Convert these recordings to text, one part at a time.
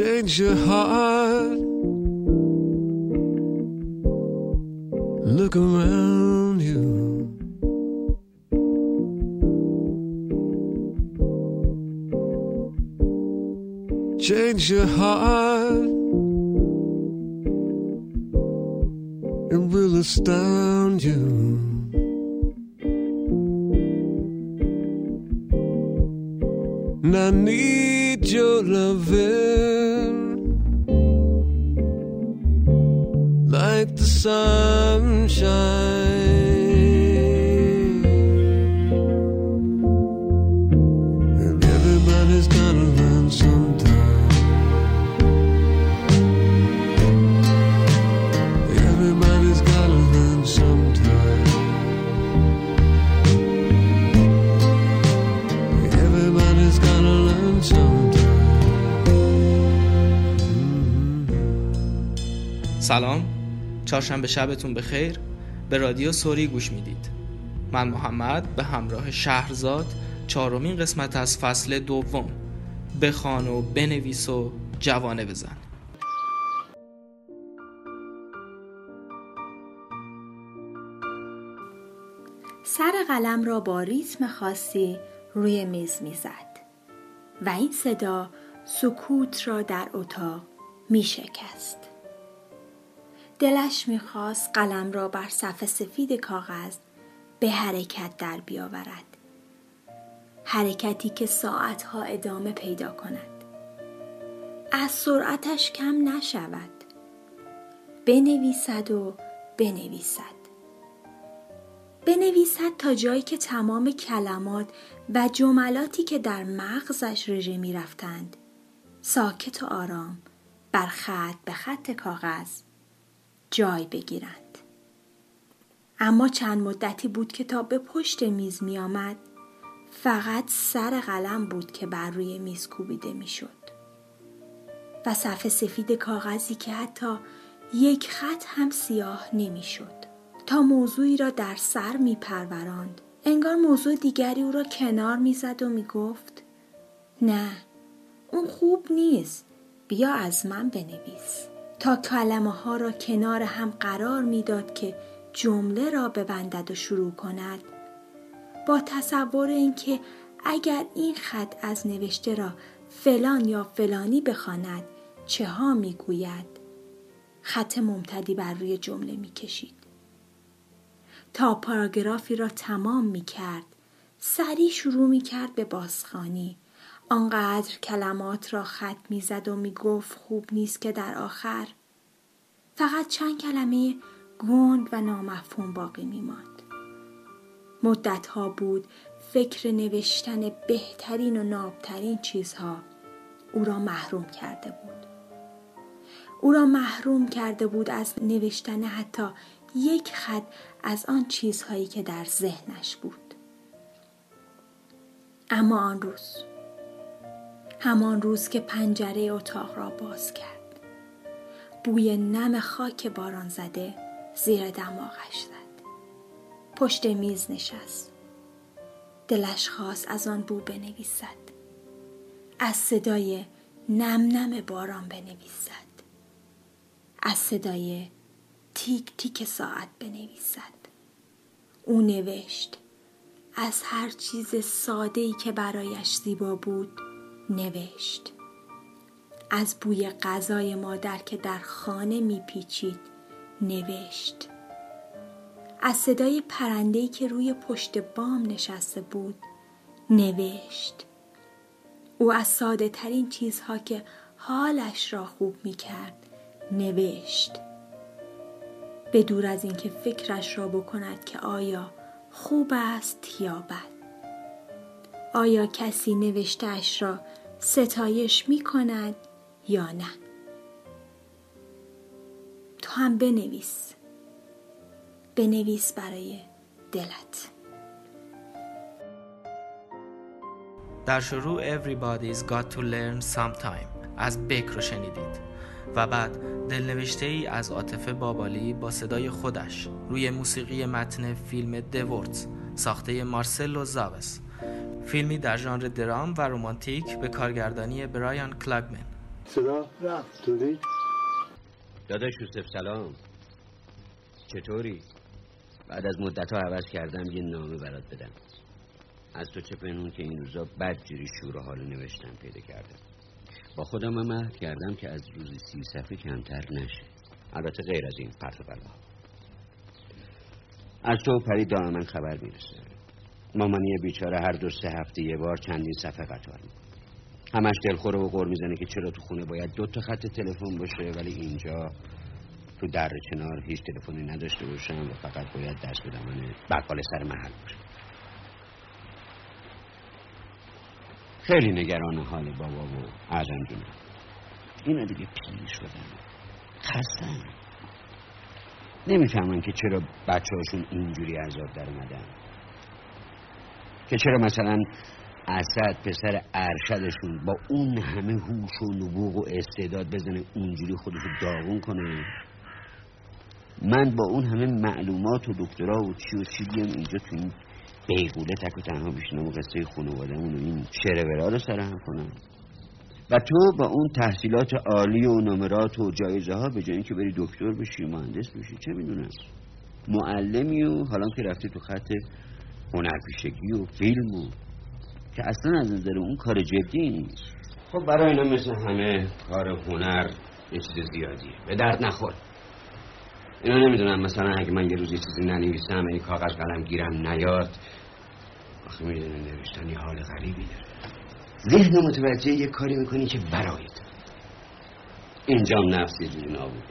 change your heart. Look around you. Change your heart. It will astound like the sunshine. And everybody's gotta learn sometime. Everybody's gotta learn sometime. Everybody's gotta learn sometime. سلام چهارشنبه شبتون بخیر. به رادیو سوری گوش می‌دید. من محمد به همراه شهرزاد چهارمین قسمت از فصل دوم. بخوان و بنویس و جوانه بزن. سر قلم را با ریتم خاصی روی میز می‌زد و این صدا سکوت را در اتاق می شکست. دلش می‌خواست قلم را بر صفحه سفید کاغذ به حرکت در بیاورد. حرکتی که ساعتها ادامه پیدا کند. از سرعتش کم نشود. بنویسد و بنویسد. بنویسد تا جایی که تمام کلمات و جملاتی که در مغزش رژه می رفتند ساکت و آرام بر خط به خط کاغذ جای بگیرند. اما چند مدتی بود که تا به پشت میز می آمد فقط سر قلم بود که بر روی میز کوبیده می شد. و صفحه سفید کاغذی که حتی یک خط هم سیاه نمی شد. تا موضوعی را در سر می پروراند. انگار موضوع دیگری او را کنار می زد و می گفت نه اون خوب نیست بیا از من بنویس تا کلمه ها را کنار هم قرار می‌داد که جمله را ببندد و شروع کند. با تصور اینکه اگر این خط از نوشته را فلان یا فلانی بخواند چه ها می‌گوید؟ خط ممتدی بر روی جمله می‌کشید. تا پاراگرافی را تمام می کرد سریع شروع می کرد به بازخانی آنقدر کلمات را خط می زد و می گفت خوب نیست که در آخر فقط چند کلمه گند و نامفهوم باقی می ماند. مدت ها بود فکر نوشتن بهترین و نابترین چیزها او را محروم کرده بود. او را محروم کرده بود از نوشتن حتی یک خط از آن چیزهایی که در ذهنش بود. اما آن روز همان روز که پنجره اتاق را باز کرد. بوی نم خاک باران زده زیر دماغش زد. پشت میز نشست. دلش خواست از آن بو بنویسد. از صدای نم نم باران بنویسد. از صدای تیک تیک ساعت بنویسد. او نوشت از هر چیز ساده‌ای که برایش زیبا بود نوشت. از بوی غذای مادر که در خانه میپیچید نوشت. از صدای پرنده‌ای که روی پشت بام نشسته بود نوشت. او از ساده ترین چیزها که حالش را خوب می‌کرد نوشت. به دور از اینکه فکرش را بکند که آیا خوب است یا بد. آیا کسی نوشتهاش را ستایش می کند یا نه. تو هم بنویس. بنویس برای دلت. در شروع Everybody's Got to Learn Sometime. از بک رو شنیدید. و بعد دلنوشته ای از عاطفه بابالی با صدای خودش روی موسیقی متن فیلم دورتز ساخته مارسلو زاوس. فیلمی در ژانر درام و رومانتیک به کارگردانی برایان کلاگمن. صدا رفت داداش یوسف سلام. چطوری؟ بعد از مدت ها عوض کردم یه نامه برات بدم. از تو چه پنون که این روزا بدجوری شور و حال نوشتم پیدا کردم. با خودم هم عهد کردم که از روزی سی صفحه کمتر نشه. البته غیر از این پرت و از تو پری دائما خبر می‌رسه. مامانی بیچاره هر دو سه هفته یه بار چندین صفحه قطار می‌کنه. همش دلخوره و غور می‌زنه که چرا تو خونه باید دو تا خط تلفن باشه ولی اینجا تو در کنار هیچ تلفنی نداشته باشم و فقط باید دست به دامن بقال سر محل باشه. خیلی نگران حال بابا و اعظم جونم اینا دیگه پیر شدن. خستن. نمی‌فهمن که چرا بچه هاشون اینجوری عذاب در اومدن. که چرا مثلا اسد پسر ارشدشون با اون همه هوش و نبوغ و استعداد بزنه اونجوری خودشو داغون کنه؟ من با اون همه معلومات و دکترا و چی و چی بیام اینجا تو این بیغوله تک و تنها بشینم و قصه خانواده‌مون و این شرورا رو سرهم کنم. و تو با اون تحصیلات عالی و نمرات و جایزه ها به جای اینکه بری دکتر بشی مهندس بشی چه می‌دونم؟ معلمی و حالا که رفتی تو خط هنرپیشگی و فیلم و که اصلا از نظر اون کار جدی نیست. خب برای اینا مثل همه کار هنر یه چیز زیادیه. به درد نخور. اینا نمی‌دونم مثلا اگه من یه روز یه چیزی ننویسم این کاغذ قلم گیرم نیاد. آخه می‌دونه نوشتن حال غریبی داره. ذهن متوجه یه کاری می‌کنی که برای تو. اینجام نفس یه جوری نابود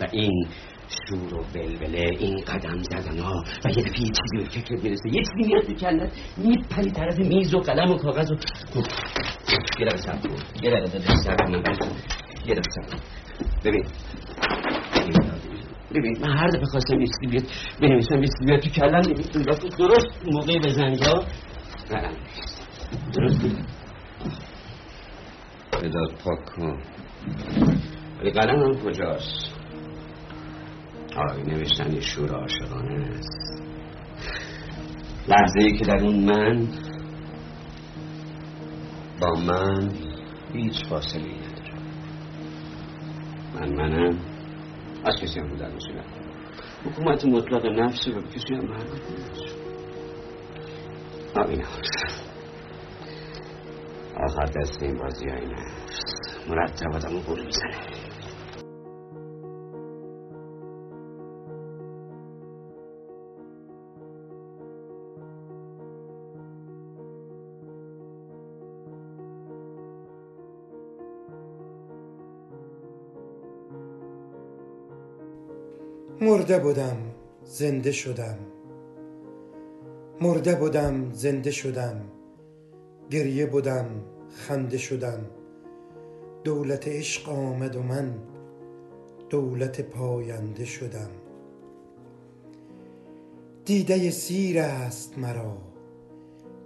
و این شور و بلبله این قدم زدن ها و یه دفعه یه چیزی به فکر می‌رسه. یه چیزی میاد به کلت میپری طرف میز و قلم و کاغذ و یه دقیقه سب کن. یه دقیقه دادش سب کن. یه دقیقه سب کن. ببین. ببین من هر دفعه خواستم یه چیزی بیاد بنویسم یه چیزی بیاد تو کلم نمی‌تونم درست موقعی به زنگا قلم. درست بذار پاک کن. ولی قلم هم کجاست؟ آی نوشتن شور عاشقانه است. لحظه ای که در اون من با من هیچ فاصله ای نداره من منم از کسی هم بودن نکنم حکومت مطلق نفسه و کسی هم مربوط نیست آبی آخر دست این بازی های نفس. مرتب آدم رو می‌زنه. مرده بودم زنده شدم. مرده بودم زنده شدم. گریه بودم خنده شدم. دولت عشق آمد و من دولت پاینده شدم. دیده سیر است مرا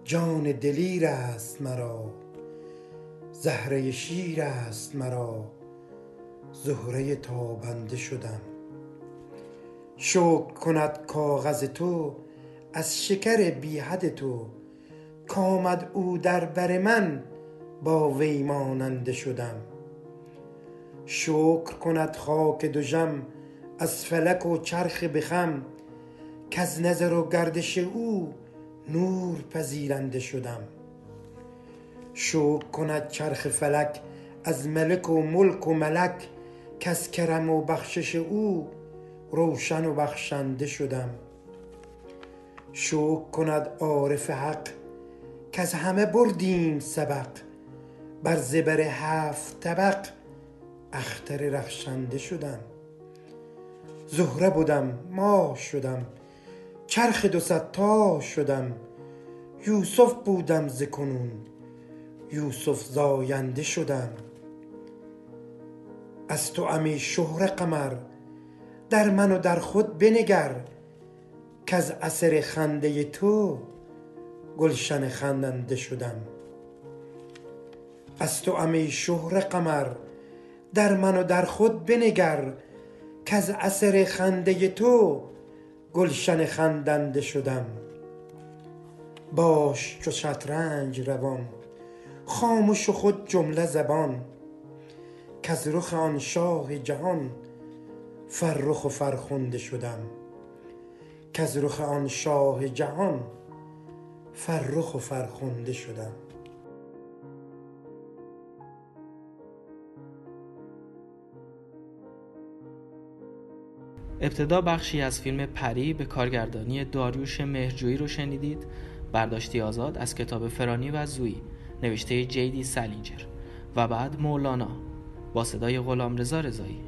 جان دلیر است مرا. زهره شیر است مرا زهره تابنده شدم. شکر کند کاغذ تو از شکر بی حد تو. کامد او در بر من با وی ماننده شدم. شکر کند خاک دژم از فلک و چرخ بخم کز نظر و گردش او نور پذیرنده شدم. شکر کند چرخ فلک از ملک و ملک و ملک. کز کرم و بخشش او روشن و بخشنده شدم. شکر کند عارف حق کز همه بردیم سبق. بر زبر هفت طبق اختر رخشنده شدم. زهره بودم ماه شدم. چرخ دو تا شدم. یوسف بودم ز کنون یوسف زاینده شدم. از تو امی شهره قمر در من و در خود بنگر کز اثر خنده تو گلشن خندنده شدم. از تو امی شهره قمر در من و در خود بنگر کز اثر خنده تو گلشن خندنده شدم. باش چو شطرنج روان خاموش و خود جمله زبان کز رخ آن شاه جهان فرخ و فرخنده شدم. کز رخ آن شاه جهان فرخ و فرخنده شدم. ابتدا بخشی از فیلم پری به کارگردانی داریوش مهرجویی رو شنیدید. برداشتی آزاد از کتاب فرانی و زویی نوشته جیدی سلینجر و بعد مولانا با صدای غلام رضا رضایی.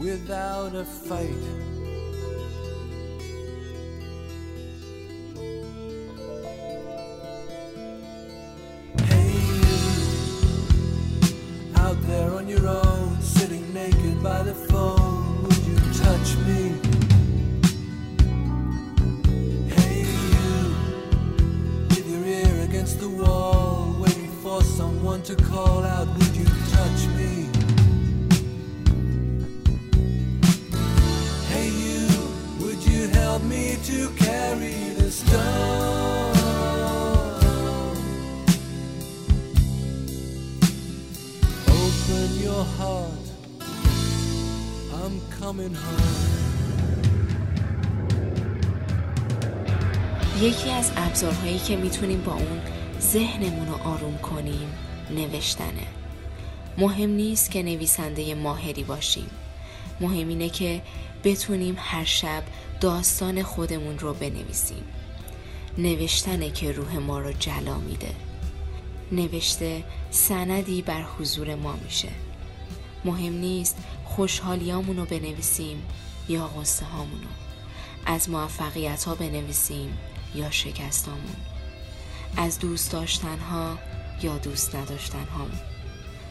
without a fight. ابزارهایی که می‌تونیم با اون ذهنمون رو آروم کنیم نوشتنه. مهم نیست که نویسنده ماهری باشیم. مهم اینه که بتونیم هر شب داستان خودمون رو بنویسیم. نوشتنه که روح ما رو جلا میده. نوشته سندی بر حضور ما میشه. مهم نیست خوشحالیامون رو بنویسیم یا غصه هامونو از موفقیت ها بنویسیم یا شکستامون. از دوست داشتن ها یا دوست نداشتن هامون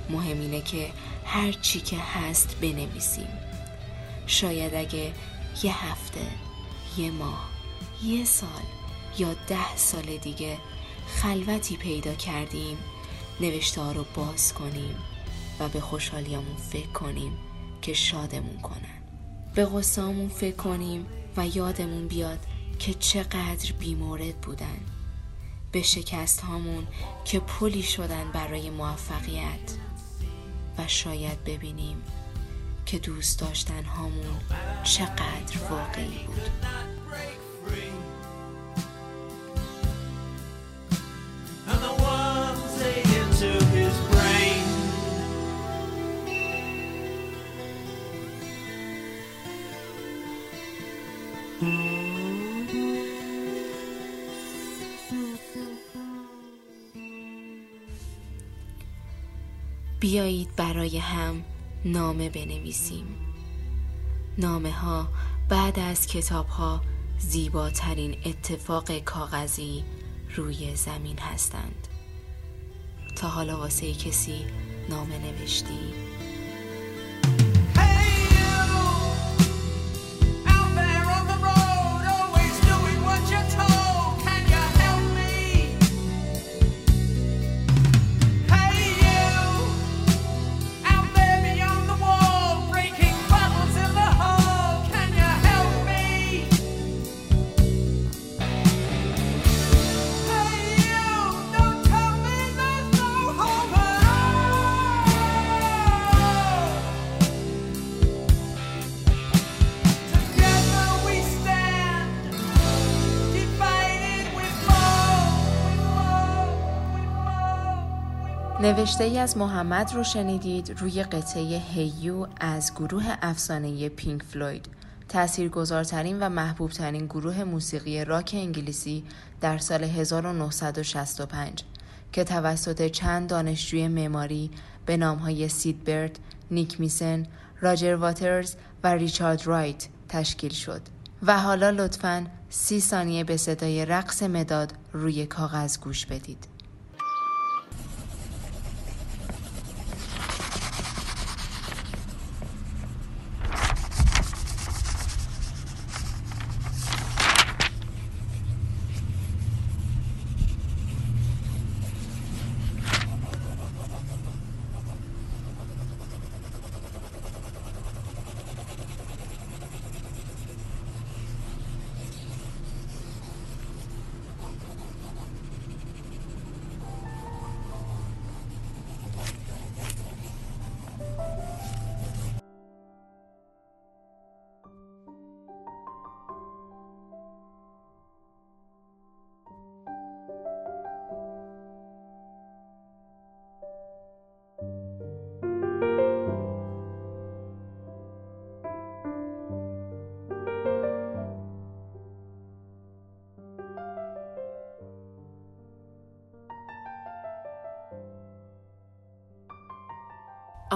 مهم اینه که هر چی که هست بنویسیم. شاید اگه یه هفته یه ماه یه سال یا ده سال دیگه خلوتی پیدا کردیم نوشته رو باز کنیم و به خوشحالیامون فکر کنیم که شادمون کنن. به غصهامون فکر کنیم و یادمون بیاد که چقدر بیمورد بودن. به شکست هامون که پلی شدن برای موفقیت. و شاید ببینیم که دوست داشتن هامون چقدر واقعی بود. برای هم نامه بنویسیم نامه ها بعد از کتاب ها زیباترین اتفاق کاغذی روی زمین هستند تا حالا واسه کسی نامه نوشتی؟ نوشته ای از محمد رو شنیدید روی قطعه Hey You از گروه افسانه پینک فلوید تاثیرگذارترین و محبوبترین گروه موسیقی راک انگلیسی در سال 1965 که توسط چند دانشجوی معماری به نامهای سید برت، نیک میسن، راجر واترز و ریچارد رایت تشکیل شد. و حالا لطفاً سی ثانیه به صدای رقص مداد روی کاغذ گوش بدید.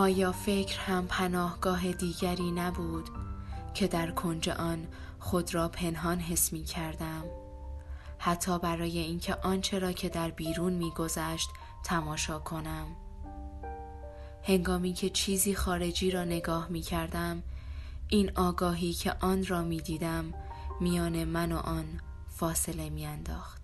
آیا فکر هم پناهگاه دیگری نبود که در کنج آن خود را پنهان حس می کردم؟ حتی برای اینکه آنچه را که در بیرون می گذشت تماشا کنم. هنگامی که چیزی خارجی را نگاه می کردم این آگاهی که آن را می دیدم میان من و آن فاصله می انداخت.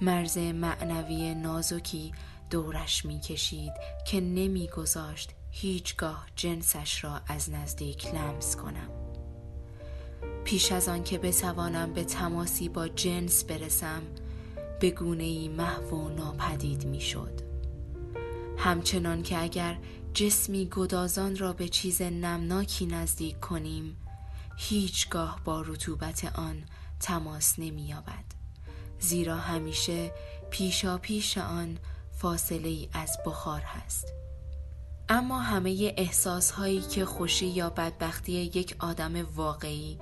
مرز معنوی نازکی دورش می کشید که نمی گذاشت هیچگاه جنسش را از نزدیک لمس کنم. پیش از آن که بتوانم به تماسی با جنس برسم به گونه ای محو و ناپدید می شد همچنان که اگر جسمی گدازان را به چیز نمناکی نزدیک کنیم هیچگاه با رطوبت آن تماس نمییابد. زیرا همیشه پیشا پیش آن فاصله ای از بخار هست. اما همه احساس هایی که خوشی یا بدبختی یک آدم واقعی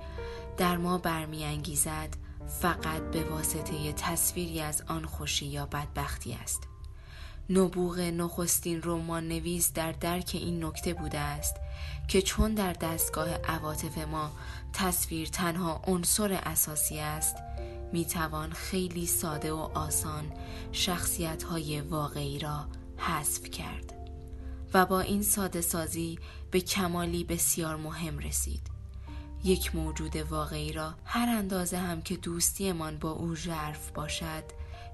در ما برمیانگیزد فقط به واسطه تصویری از آن خوشی یا بدبختی است. نبوغ نخستین رمان نویس در درک این نکته بوده است که چون در دستگاه عواطف ما تصویر تنها عنصر اساسی است. می توان خیلی ساده و آسان شخصیت های واقعی را حذف کرد و با این ساده سازی به کمالی بسیار مهم رسید. یک موجود واقعی را هر اندازه هم که دوستیمان با او ژرف باشد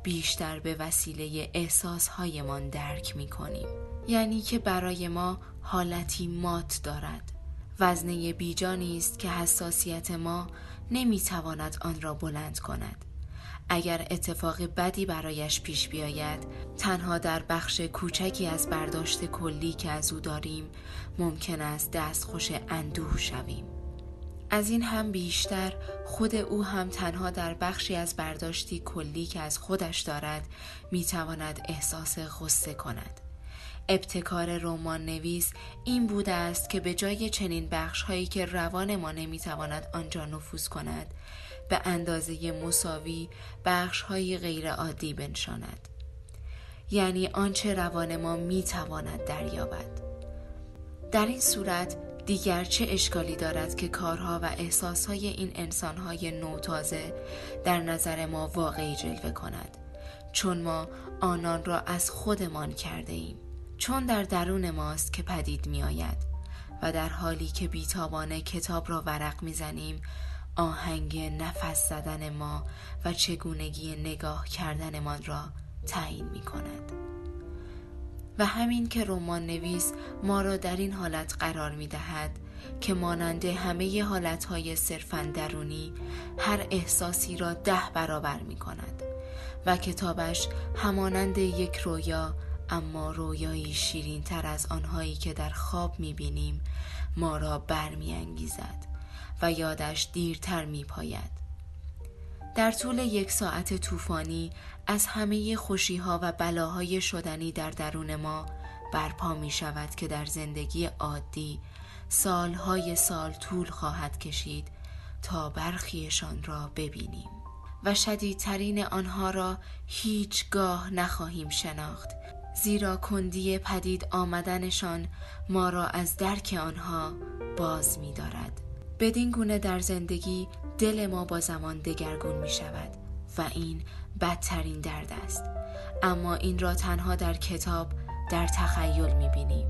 بیشتر به وسیله احساسهایمان درک می کنیم. یعنی که برای ما حالتی مات دارد. وزنه بیجانی است که حساسیت ما نمی‌تواند آن را بلند کند. اگر اتفاق بدی برایش پیش بیاید تنها در بخش کوچکی از برداشت کلی که از او داریم ممکن است دستخوش اندوه شویم. از این هم بیشتر خود او هم تنها در بخشی از برداشتی کلی که از خودش دارد می‌تواند احساس غصه کند. ابتکار رمان نویس این بوده است که به جای چنین بخش هایی که روان ما نمی‌تواند آنجا نفوذ کند به اندازه مساوی بخش های غیر عادی بنشاند. یعنی آنچه روان ما می‌تواند دریابد. در این صورت دیگر چه اشکالی دارد که کارها و احساسهای این انسانهای نوتازه در نظر ما واقعی جلوه کند چون ما آنان را از خودمان کرده ایم؟ چون در درون ماست که پدید می آید و در حالی که بیتابانه کتاب را ورق می زنیم آهنگ نفس زدن ما و چگونگی نگاه کردنمان را تعیین می کند. و همین که رمان نویس ما را در این حالت قرار می دهد که مانند همه حالت های صرفا درونی هر احساسی را ده برابر می کند و کتابش همانند یک رویا اما رویایی شیرین تر از آنهایی که در خواب می بینیم ما را برمیانگیزد و یادش دیرتر می پاید. در طول یک ساعت طوفانی از همه خوشی ها و بلاهای شدنی در درون ما برپا می شود که در زندگی عادی سالهای سال طول خواهد کشید تا برخیشان را ببینیم و شدیدترین آنها را هیچگاه نخواهیم شناخت زیرا کندی پدید آمدنشان ما را از درک آنها باز می دارد. بدین گونه در زندگی دل ما با زمان دگرگون می شود و این بدترین درد است اما این را تنها در کتاب در تخیل می بینیم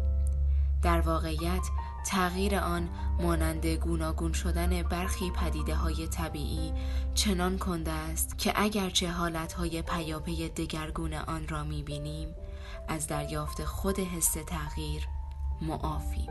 در واقعیت تغییر آن مانند گوناگون شدن برخی پدیده های طبیعی چنان کنده است که اگرچه حالت های پیاپی دگرگون آن را می بینیم از دریافت خود حس تغییر معافیم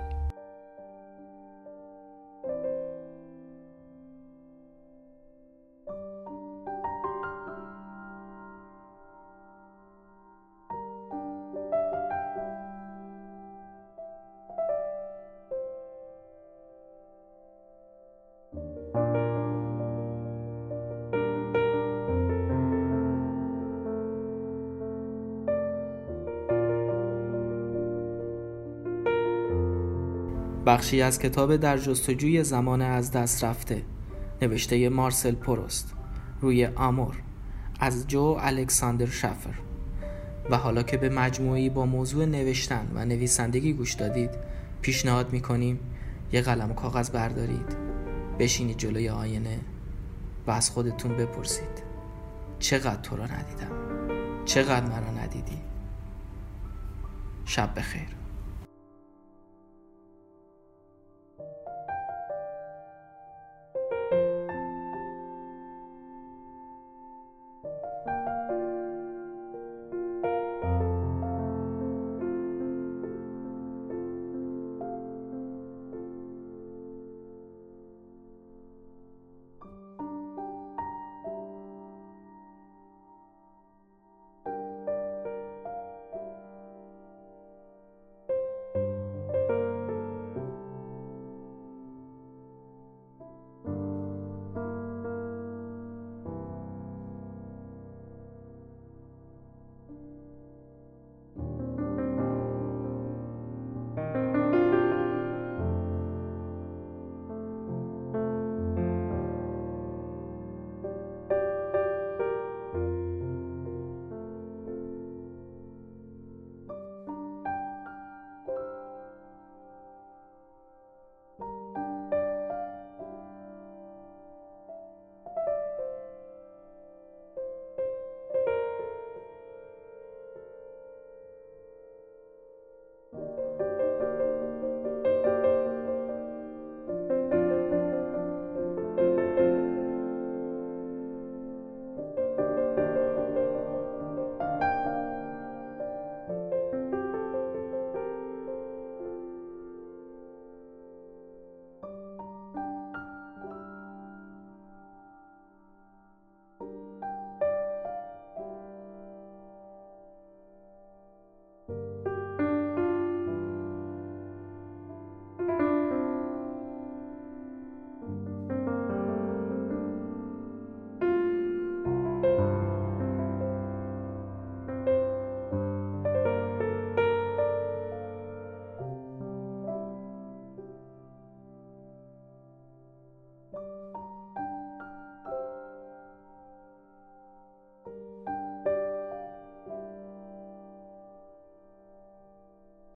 بخشی از کتاب در جستجوی زمان از دست رفته. نوشته مارسل پروست. روی آمور. از جو الکساندر شفر. و حالا که به مجموعی با موضوع نوشتن و نویسندگی گوش دادید پیشنهاد می‌کنیم یه قلم و کاغذ بردارید. بشینید جلوی آینه و از خودتون بپرسید. چقدر تو را ندیدم؟ چقدر مرا ندیدی؟ شب بخیر.